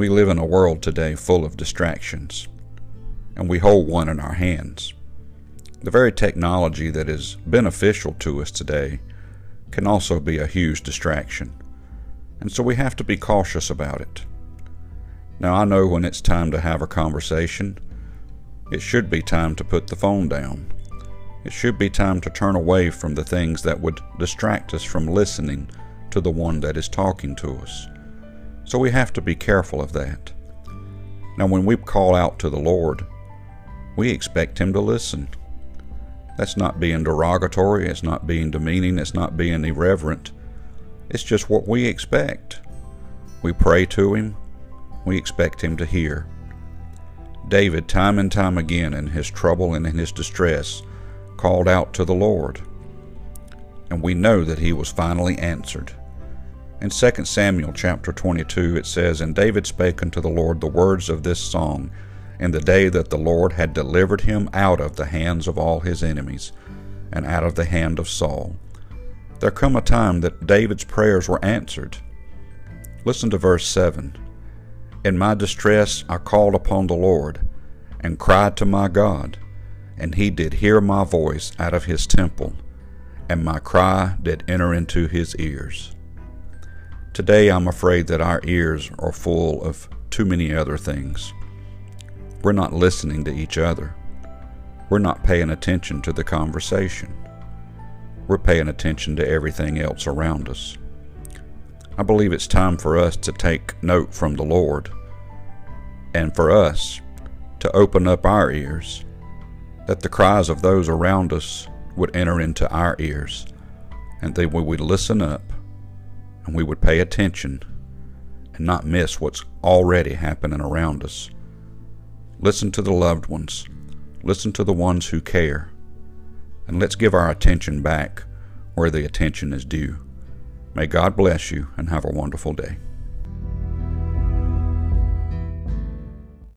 We live in a world today full of distractions, and we hold one in our hands. The very technology that is beneficial to us today can also be a huge distraction, and so we have to be cautious about it. Now, I know when it's time to have a conversation, it should be time to put the phone down. It should be time to turn away from the things that would distract us from listening to the one that is talking to us. So we have to be careful of that. Now, when we call out to the Lord, we expect Him to listen. That's not being derogatory, it's not being demeaning, it's not being irreverent. It's just what we expect. We pray to Him, we expect Him to hear. David, time and time again, in his trouble and in his distress, called out to the Lord. And we know that he was finally answered. In 2 Samuel chapter 22 it says, And David spake unto the Lord the words of this song, in the day that the Lord had delivered him out of the hands of all his enemies, and out of the hand of Saul. There come a time that David's prayers were answered. Listen to verse 7. In my distress I called upon the Lord, and cried to my God, and he did hear my voice out of his temple, and my cry did enter into his ears. Today I'm afraid that our ears are full of too many other things. We're not listening to each other. We're not paying attention to the conversation. We're paying attention to everything else around us. I believe it's time for us to take note from the Lord and for us to open up our ears, that the cries of those around us would enter into our ears, and that we would listen up and we would pay attention and not miss what's already happening around us. Listen to the loved ones, listen to the ones who care, and let's give our attention back where the attention is due. May God bless you and have a wonderful day.